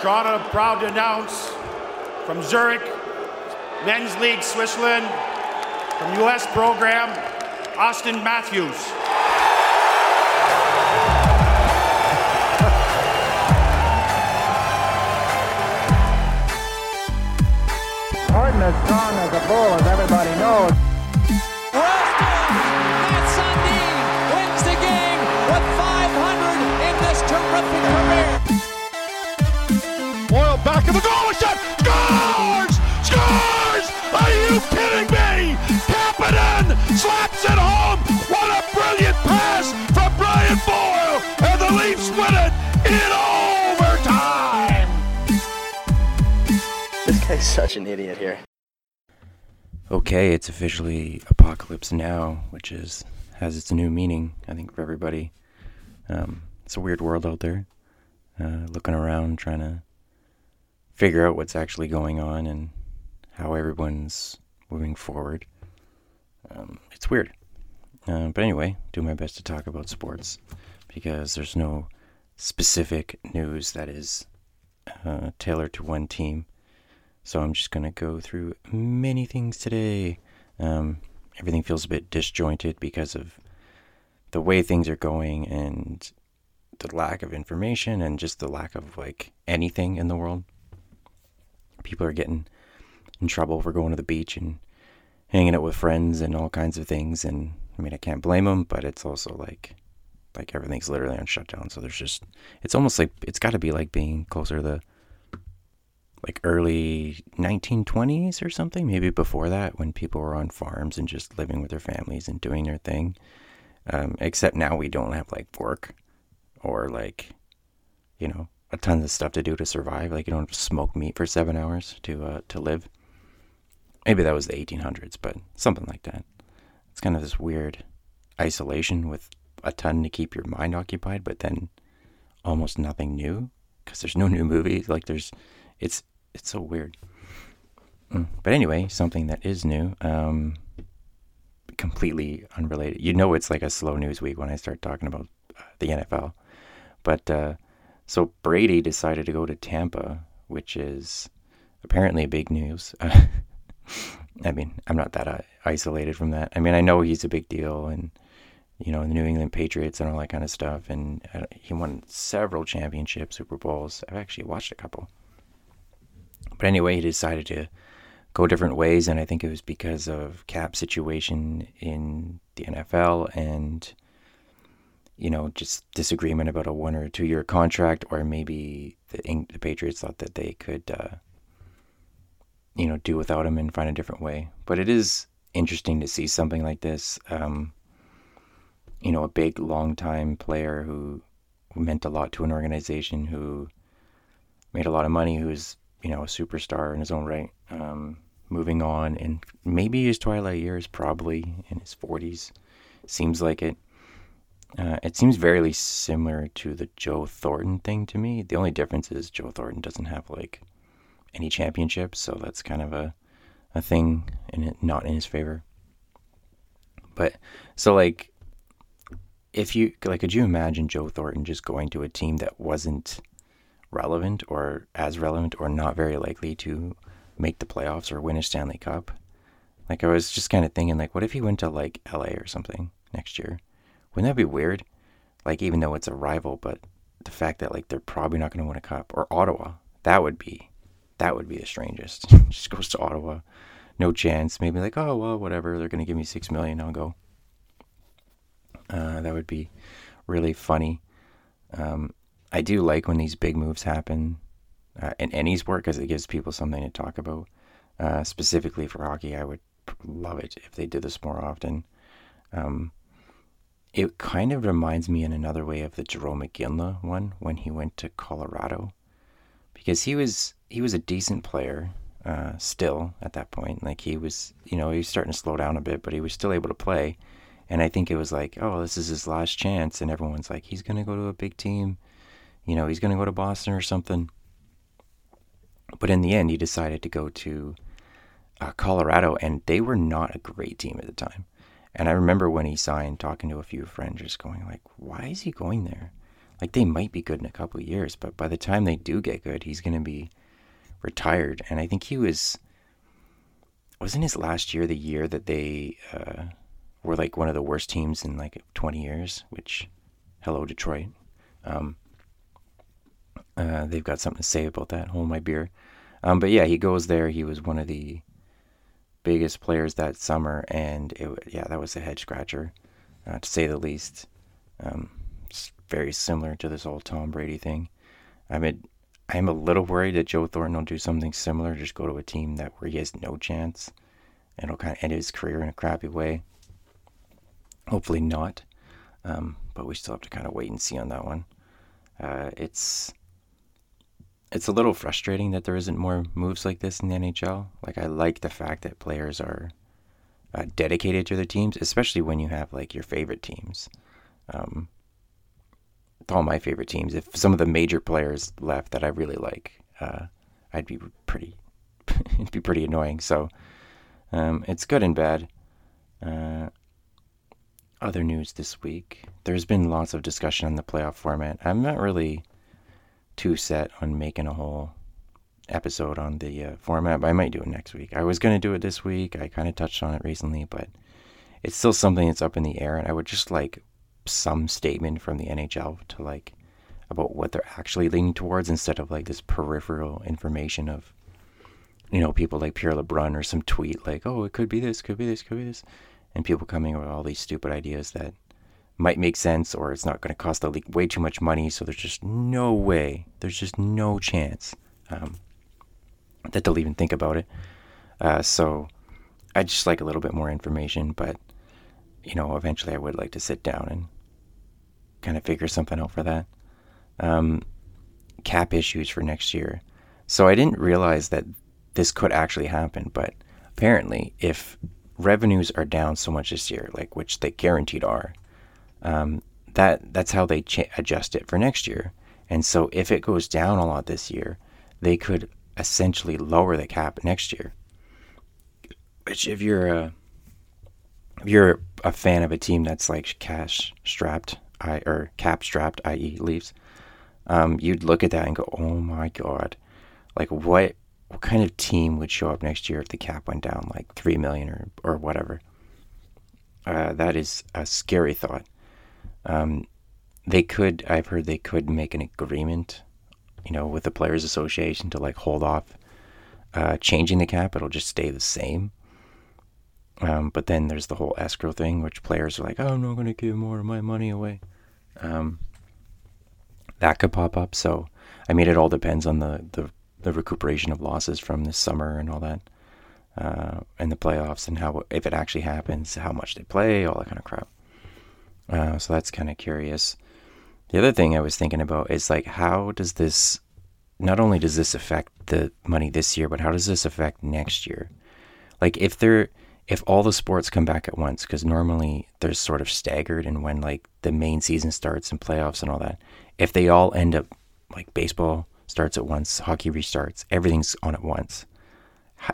Toronto proud to announce from Zurich, Men's League Switzerland, from U.S. program, Auston Matthews. Horton as strong as a bull, as everybody knows. The goal shot. Scores! Scores! Are you kidding me? Kapanen slaps it home. What a brilliant pass from Brian Boyle. And the Leafs win it in overtime. This guy's such an idiot here. Okay, it's officially Apocalypse Now, which is has its new meaning, I think, for everybody. Um, it's a weird world out there. Uh, looking around, trying to figure out what's actually going on and how everyone's moving forward. Um, it's weird. Uh, but anyway, do my best to talk about sports because there's no specific news that is uh, tailored to one team. So I'm just going to go through many things today. Um, everything feels a bit disjointed because of the way things are going and the lack of information and just the lack of like anything in the world. People are getting in trouble for going to the beach and hanging out with friends and all kinds of things. And I mean, I can't blame them, but it's also like, like everything's literally on shutdown. So there's just, it's almost like it's got to be like being closer to the like early 1920s or something, maybe before that, when people were on farms and just living with their families and doing their thing. Um, except now we don't have like work or like, you know, a ton of stuff to do to survive. Like you don't smoke meat for seven hours to uh, to live. Maybe that was the 1800s, but something like that. It's kind of this weird isolation with a ton to keep your mind occupied, but then almost nothing new because there's no new movies. Like there's it's it's so weird. Mm. But anyway, something that is new, um, completely unrelated. You know, it's like a slow news week when I start talking about uh, the NFL. But uh, so Brady decided to go to Tampa, which is apparently big news. I mean, I'm not that isolated from that. I mean, I know he's a big deal, and you know, the New England Patriots and all that kind of stuff. And uh, he won several championships, Super Bowls. I've actually watched a couple. But anyway, he decided to go different ways, and I think it was because of cap situation in the NFL and you know just disagreement about a one or two year contract, or maybe the, the Patriots thought that they could, uh, you know, do without him and find a different way. But it is interesting to see something like this. Um, you know, a big, long time player who, meant a lot to an organization, who made a lot of money, who's you know, a superstar in his own right. Um, moving on, and maybe his twilight years, probably in his 40s. Seems like it. Uh, it seems very similar to the Joe Thornton thing to me. The only difference is Joe Thornton doesn't have like any championships, so that's kind of a a thing and it not in his favor. But so like if you like could you imagine Joe Thornton just going to a team that wasn't relevant or as relevant or not very likely to make the playoffs or win a Stanley Cup. Like I was just kind of thinking like what if he went to like LA or something next year? Wouldn't that be weird? Like even though it's a rival, but the fact that like they're probably not going to win a cup or Ottawa, that would be that would be the strangest. just goes to Ottawa. No chance. Maybe like, oh well, whatever. They're going to give me 6 million, I'll go. Uh, that would be really funny. Um, I do like when these big moves happen uh, in any sport because it gives people something to talk about. Uh, specifically for hockey, I would love it if they did this more often. Um, it kind of reminds me in another way of the Jarome Iginla one when he went to Colorado, because he was he was a decent player uh, still at that point. Like he was, you know, he was starting to slow down a bit, but he was still able to play. And I think it was like, oh, this is his last chance, and everyone's like, he's gonna go to a big team you know, he's going to go to Boston or something. But in the end, he decided to go to uh, Colorado, and they were not a great team at the time. And I remember when he signed, talking to a few friends, just going like, "Why is he going there? like they might be good in a couple of years, but by the time they do get good, he's going to be retired. And I think he was wasn't his last year the year that they uh, were like one of the worst teams in like 20 years. Which, hello Detroit. Um, uh, they've got something to say about that. Hold my beer. Um, but yeah, he goes there. He was one of the biggest players that summer, and it yeah, that was a head scratcher, uh, to say the least. Um, very similar to this old Tom Brady thing. I mean, I'm a little worried that Joe Thornton will do something similar, just go to a team that where he has no chance, and it'll kind of end his career in a crappy way. Hopefully not, um, but we still have to kind of wait and see on that one. Uh, it's it's a little frustrating that there isn't more moves like this in the NHL. Like I like the fact that players are uh, dedicated to their teams, especially when you have like your favorite teams. Um, all my favorite teams. If some of the major players left that I really like, uh, I'd be pretty, it'd be pretty annoying. So um, it's good and bad. Uh, other news this week: there's been lots of discussion on the playoff format. I'm not really too set on making a whole episode on the uh, format, but I might do it next week. I was going to do it this week. I kind of touched on it recently, but it's still something that's up in the air, and I would just like some statement from the NHL to like about what they're actually leaning towards instead of like this peripheral information of you know people like Pierre LeBrun or some tweet like oh it could be this could be this could be this and people coming up with all these stupid ideas that might make sense or it's not going to cost the league way too much money. So there's just no way, there's just no chance um, that they'll even think about it. Uh, so I just like a little bit more information, but you know, eventually I would like to sit down and kind of figure something out for that. Um, cap issues for next year. So I didn't realize that this could actually happen, but apparently, if revenues are down so much this year, like which they guaranteed are, um, that that's how they ch- adjust it for next year. And so if it goes down a lot this year, they could essentially lower the cap next year. Which, if you're a if you're a fan of a team that's like cash strapped, I or cap strapped, i.e., Leafs, um, you'd look at that and go, "Oh my god, like what what kind of team would show up next year if the cap went down like three million or or whatever?" Uh, that is a scary thought. Um, they could, I've heard they could make an agreement, you know, with the Players Association to like hold off uh, changing the cap. It'll just stay the same. Um, but then there's the whole escrow thing, which players are like, oh, I'm not going to give more of my money away. Um, that could pop up. So, I mean, it all depends on the, the, the recuperation of losses from this summer and all that, uh, and the playoffs and how, if it actually happens, how much they play, all that kind of crap. Uh, so that's kind of curious. The other thing I was thinking about is like, how does this, not only does this affect the money this year, but how does this affect next year? Like, if they're, if all the sports come back at once, because normally they're sort of staggered and when like the main season starts and playoffs and all that, if they all end up like baseball starts at once, hockey restarts, everything's on at once,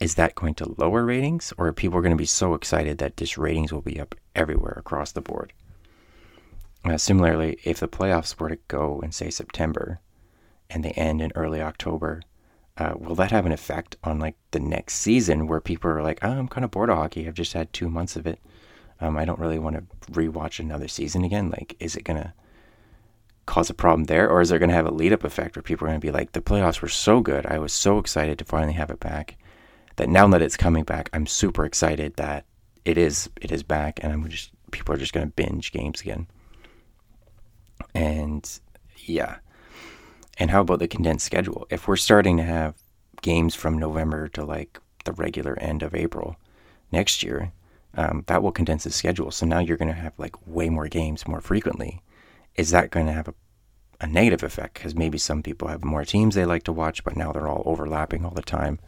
is that going to lower ratings or are people going to be so excited that just ratings will be up everywhere across the board? Uh, similarly, if the playoffs were to go in, say, September and they end in early October, uh, will that have an effect on like the next season where people are like, oh, I'm kind of bored of hockey. I've just had two months of it. Um, I don't really want to rewatch another season again. Like, is it going to cause a problem there? Or is there going to have a lead up effect where people are going to be like, the playoffs were so good. I was so excited to finally have it back that now that it's coming back, I'm super excited that it is, it is back and I'm just, people are just going to binge games again. And yeah. And how about the condensed schedule? If we're starting to have games from November to like the regular end of April next year, um, that will condense the schedule. So now you're going to have like way more games more frequently. Is that going to have a, a negative effect? Because maybe some people have more teams they like to watch, but now they're all overlapping all the time.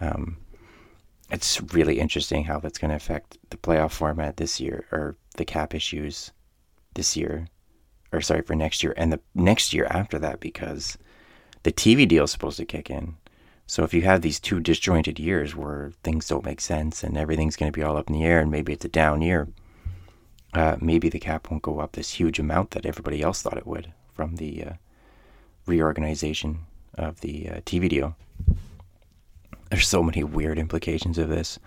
Um, it's really interesting how that's going to affect the playoff format this year or the cap issues this year or sorry, for next year and the next year after that because the TV deal is supposed to kick in. So if you have these two disjointed years where things don't make sense and everything's going to be all up in the air and maybe it's a down year, uh, maybe the cap won't go up this huge amount that everybody else thought it would from the uh, reorganization of the uh, TV deal. There's so many weird implications of this,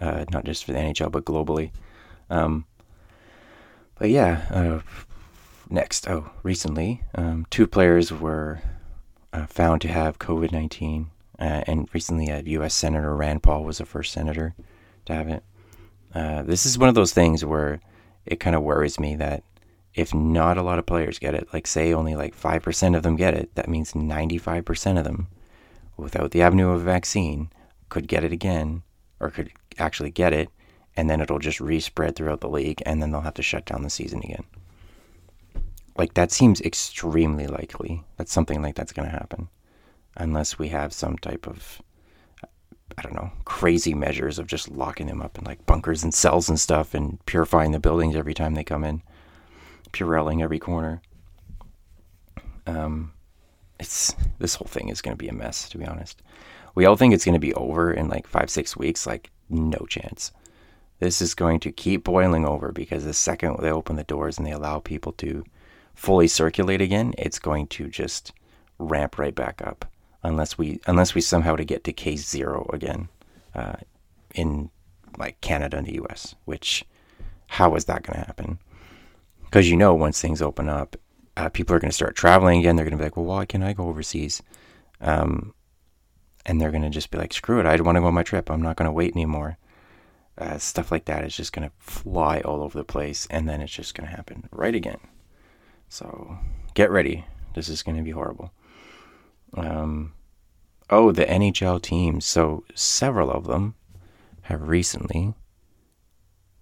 uh, not just for the NHL but globally. Um, but yeah, uh, next. Oh, recently, um, two players were uh, found to have COVID 19. Uh, and recently, uh, U.S. Senator Rand Paul was the first senator to have it. Uh, this is one of those things where it kind of worries me that if not a lot of players get it, like say only like 5% of them get it, that means 95% of them, without the avenue of a vaccine, could get it again or could actually get it, and then it'll just respread throughout the league, and then they'll have to shut down the season again. Like that seems extremely likely that something like that's going to happen, unless we have some type of I don't know, crazy measures of just locking them up in like bunkers and cells and stuff and purifying the buildings every time they come in, purelling every corner. Um, it's this whole thing is going to be a mess, to be honest. We all think it's going to be over in like five, six weeks. Like, no chance. This is going to keep boiling over because the second they open the doors and they allow people to fully circulate again, it's going to just ramp right back up unless we unless we somehow to get to case zero again uh, in like Canada and the U.S. Which how is that going to happen? Because you know, once things open up, uh, people are going to start traveling again. They're going to be like, "Well, why can't I go overseas?" Um, and they're going to just be like, "Screw it! I want to go on my trip. I'm not going to wait anymore." Uh, stuff like that is just going to fly all over the place, and then it's just going to happen right again. So get ready. This is going to be horrible. Um, oh, the NHL teams. So several of them have recently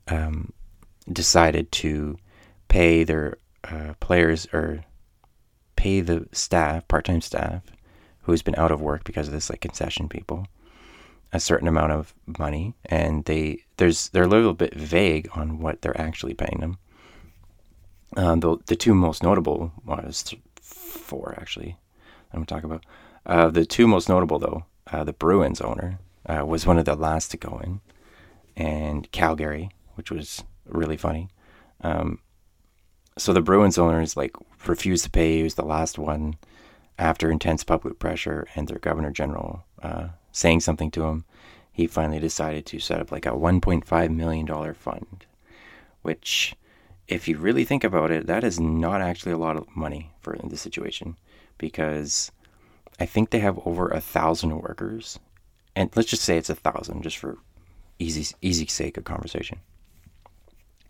um, decided to pay their uh, players or pay the staff, part-time staff, who's been out of work because of this, like concession people, a certain amount of money, and they there's they're a little bit vague on what they're actually paying them. Um, the the two most notable was four actually. I'm gonna talk about uh, the two most notable though. Uh, the Bruins owner uh, was one of the last to go in, and Calgary, which was really funny. Um, so the Bruins owners like refused to pay. He was the last one after intense public pressure and their governor general uh, saying something to him. He finally decided to set up like a 1.5 million dollar fund, which, if you really think about it, that is not actually a lot of money for the situation, because I think they have over a thousand workers, and let's just say it's a thousand, just for easy easy sake of conversation.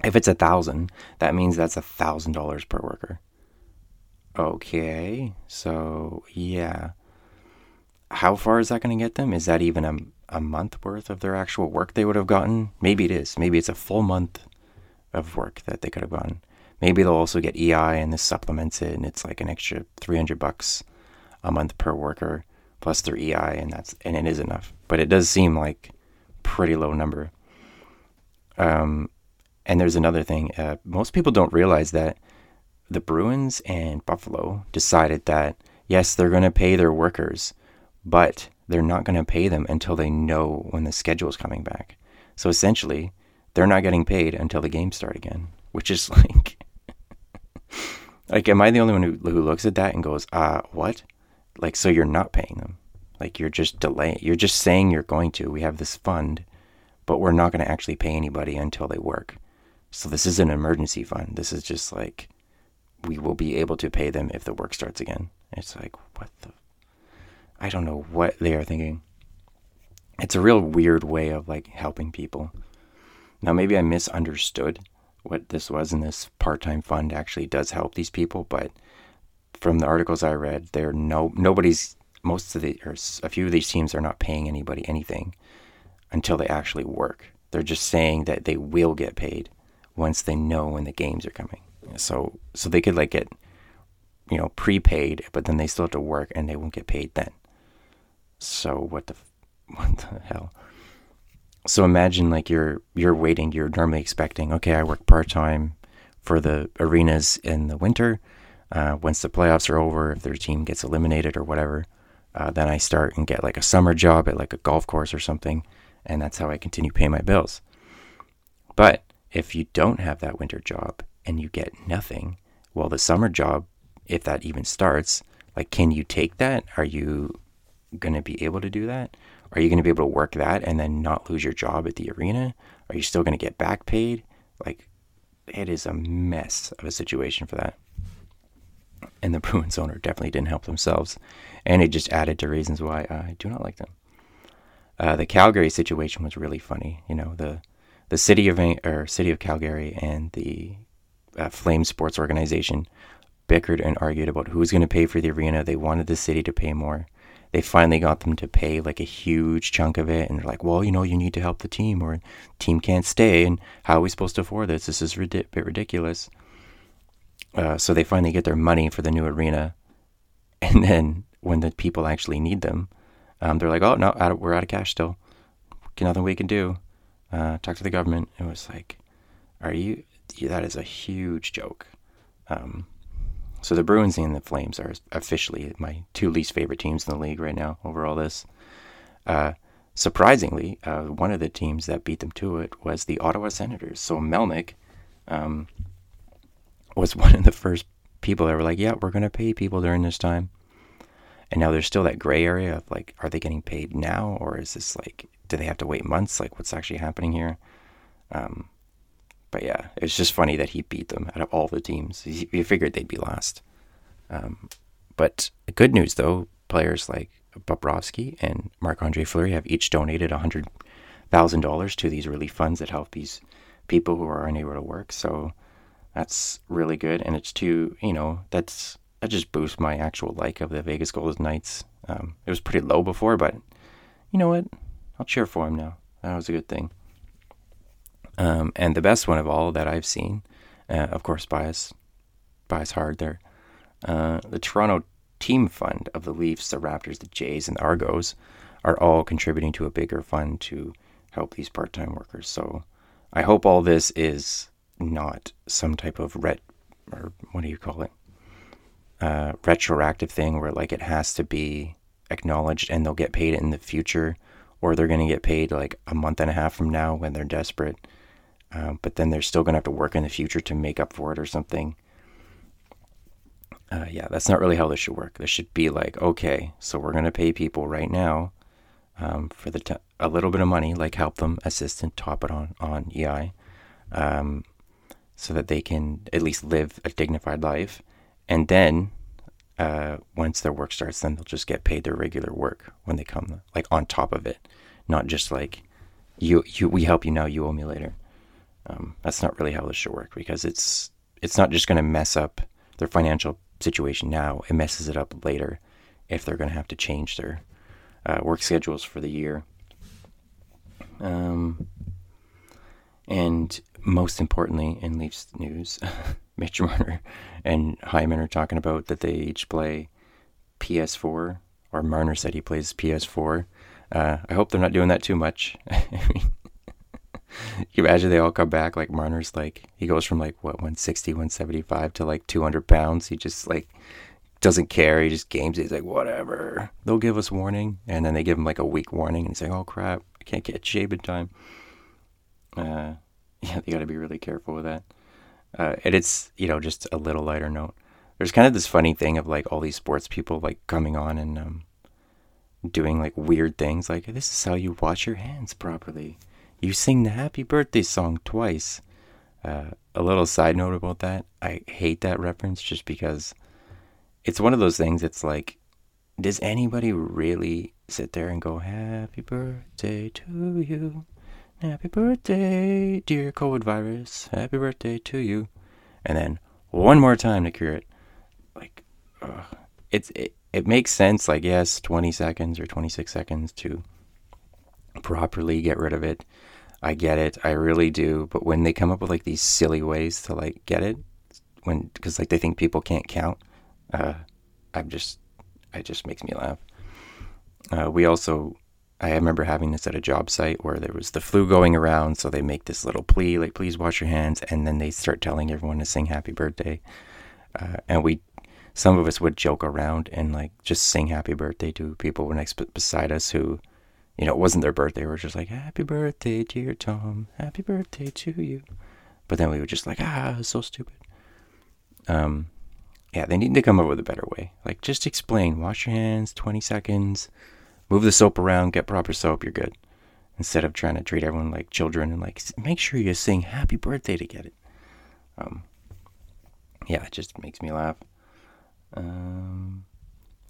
If it's a thousand, that means that's a thousand dollars per worker. Okay, so yeah. How far is that going to get them? Is that even a, a month worth of their actual work they would have gotten? Maybe it is. Maybe it's a full month of work that they could have gotten. Maybe they'll also get EI and this supplements it and it's like an extra 300 bucks a month per worker plus their EI and that's and it is enough. But it does seem like pretty low number. Um, and there's another thing. Uh, most people don't realize that the Bruins and Buffalo decided that yes, they're going to pay their workers, but they're not going to pay them until they know when the schedule is coming back. So essentially, they're not getting paid until the games start again, which is like, like, am I the only one who, who looks at that and goes, uh, what? Like, so you're not paying them. Like, you're just delaying, you're just saying you're going to. We have this fund, but we're not going to actually pay anybody until they work. So this is an emergency fund. This is just like, we will be able to pay them if the work starts again. It's like, what the? I don't know what they are thinking. It's a real weird way of like helping people. Now, maybe I misunderstood what this was, and this part time fund actually does help these people, but from the articles I read, there no nobody's most of the or a few of these teams are not paying anybody anything until they actually work. They're just saying that they will get paid once they know when the games are coming. So so they could like get you know prepaid, but then they still have to work and they won't get paid then. So what the what the hell? So imagine like you're you're waiting, you're normally expecting, okay, I work part time for the arenas in the winter. Uh, once the playoffs are over, if their team gets eliminated or whatever, uh, then I start and get like a summer job at like a golf course or something, and that's how I continue paying my bills. But if you don't have that winter job and you get nothing, well, the summer job if that even starts, like, can you take that? Are you going to be able to do that? Are you going to be able to work that and then not lose your job at the arena? Are you still going to get back paid? Like, it is a mess of a situation for that. And the Bruins owner definitely didn't help themselves. And it just added to reasons why I do not like them. Uh, the Calgary situation was really funny. You know, the the city of or city of Calgary and the uh, Flame Sports Organization bickered and argued about who's going to pay for the arena. They wanted the city to pay more. They finally got them to pay like a huge chunk of it, and they're like, "Well, you know, you need to help the team, or team can't stay, and how are we supposed to afford this? This is a bit ridiculous." Uh, so they finally get their money for the new arena, and then when the people actually need them, um, they're like, "Oh no, out of, we're out of cash still. Nothing we can do." Uh, talk to the government. It was like, "Are you? That is a huge joke." Um, so the Bruins and the Flames are officially my two least favorite teams in the league right now over all this. Uh, surprisingly, uh, one of the teams that beat them to it was the Ottawa Senators. So Melnyk um, was one of the first people that were like, "Yeah, we're going to pay people during this time." And now there's still that gray area of like, are they getting paid now, or is this like, do they have to wait months? Like, what's actually happening here? Um, but yeah, it's just funny that he beat them out of all the teams. You figured they'd be last. Um, but good news though, players like Bobrovsky and Marc Andre Fleury have each donated hundred thousand dollars to these relief funds that help these people who are unable to work. So that's really good, and it's to you know that's that just boosts my actual like of the Vegas Golden Knights. Um, it was pretty low before, but you know what? I'll cheer for him now. That was a good thing. Um, and the best one of all that I've seen, uh, of course, bias, bias hard there. Uh, the Toronto Team Fund of the Leafs, the Raptors, the Jays, and the Argos are all contributing to a bigger fund to help these part-time workers. So I hope all this is not some type of ret or what do you call it? Uh, retroactive thing where like it has to be acknowledged and they'll get paid in the future, or they're going to get paid like a month and a half from now when they're desperate uh, but then they're still going to have to work in the future to make up for it or something. Uh, yeah, that's not really how this should work. This should be like, okay, so we're going to pay people right now um, for the t- a little bit of money, like help them, assist, and top it on on EI, um, so that they can at least live a dignified life, and then uh, once their work starts, then they'll just get paid their regular work when they come, like on top of it, not just like you you we help you now, you owe me later. Um, that's not really how this should work because it's it's not just going to mess up their financial situation now. It messes it up later if they're going to have to change their uh, work schedules for the year. Um, and most importantly, in Leafs news, Mitch Marner and Hyman are talking about that they each play PS4, or Marner said he plays PS4. Uh, I hope they're not doing that too much. I mean, you imagine they all come back like Marner's like he goes from like what 160 175 to like 200 pounds. He just like doesn't care. He just games he's like whatever. They'll give us warning and then they give him like a week warning and he's like oh crap. I can't get shape in time. Uh yeah you got to be really careful with that. Uh and it's you know just a little lighter note. There's kind of this funny thing of like all these sports people like coming on and um doing like weird things like this is how you wash your hands properly you sing the happy birthday song twice. Uh, a little side note about that I hate that reference just because it's one of those things It's like, does anybody really sit there and go, Happy birthday to you? Happy birthday, dear COVID virus. Happy birthday to you. And then one more time to cure it. Like, uh, it's, it, it makes sense, like, yes, 20 seconds or 26 seconds to properly get rid of it. I get it. I really do. But when they come up with like these silly ways to like get it, when because like they think people can't count, uh, I'm just it just makes me laugh. Uh, we also I remember having this at a job site where there was the flu going around, so they make this little plea like please wash your hands, and then they start telling everyone to sing happy birthday, uh, and we some of us would joke around and like just sing happy birthday to people next beside us who you know, it wasn't their birthday. We are just like, happy birthday, dear Tom. Happy birthday to you. But then we were just like, ah, so stupid. Um, yeah, they need to come up with a better way. Like, just explain. Wash your hands, 20 seconds. Move the soap around. Get proper soap. You're good. Instead of trying to treat everyone like children and like make sure you sing happy birthday to get it. Um, yeah, it just makes me laugh. Um,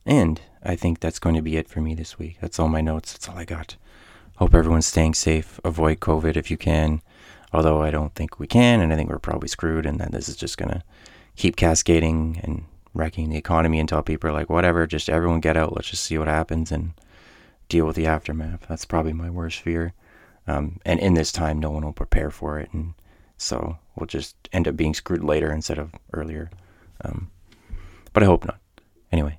and I think that's going to be it for me this week. That's all my notes. That's all I got. Hope everyone's staying safe. Avoid COVID if you can. Although I don't think we can, and I think we're probably screwed, and that this is just going to keep cascading and wrecking the economy until people are like, whatever, just everyone get out. Let's just see what happens and deal with the aftermath. That's probably my worst fear. Um, and in this time, no one will prepare for it. And so we'll just end up being screwed later instead of earlier. Um, but I hope not. Anyway,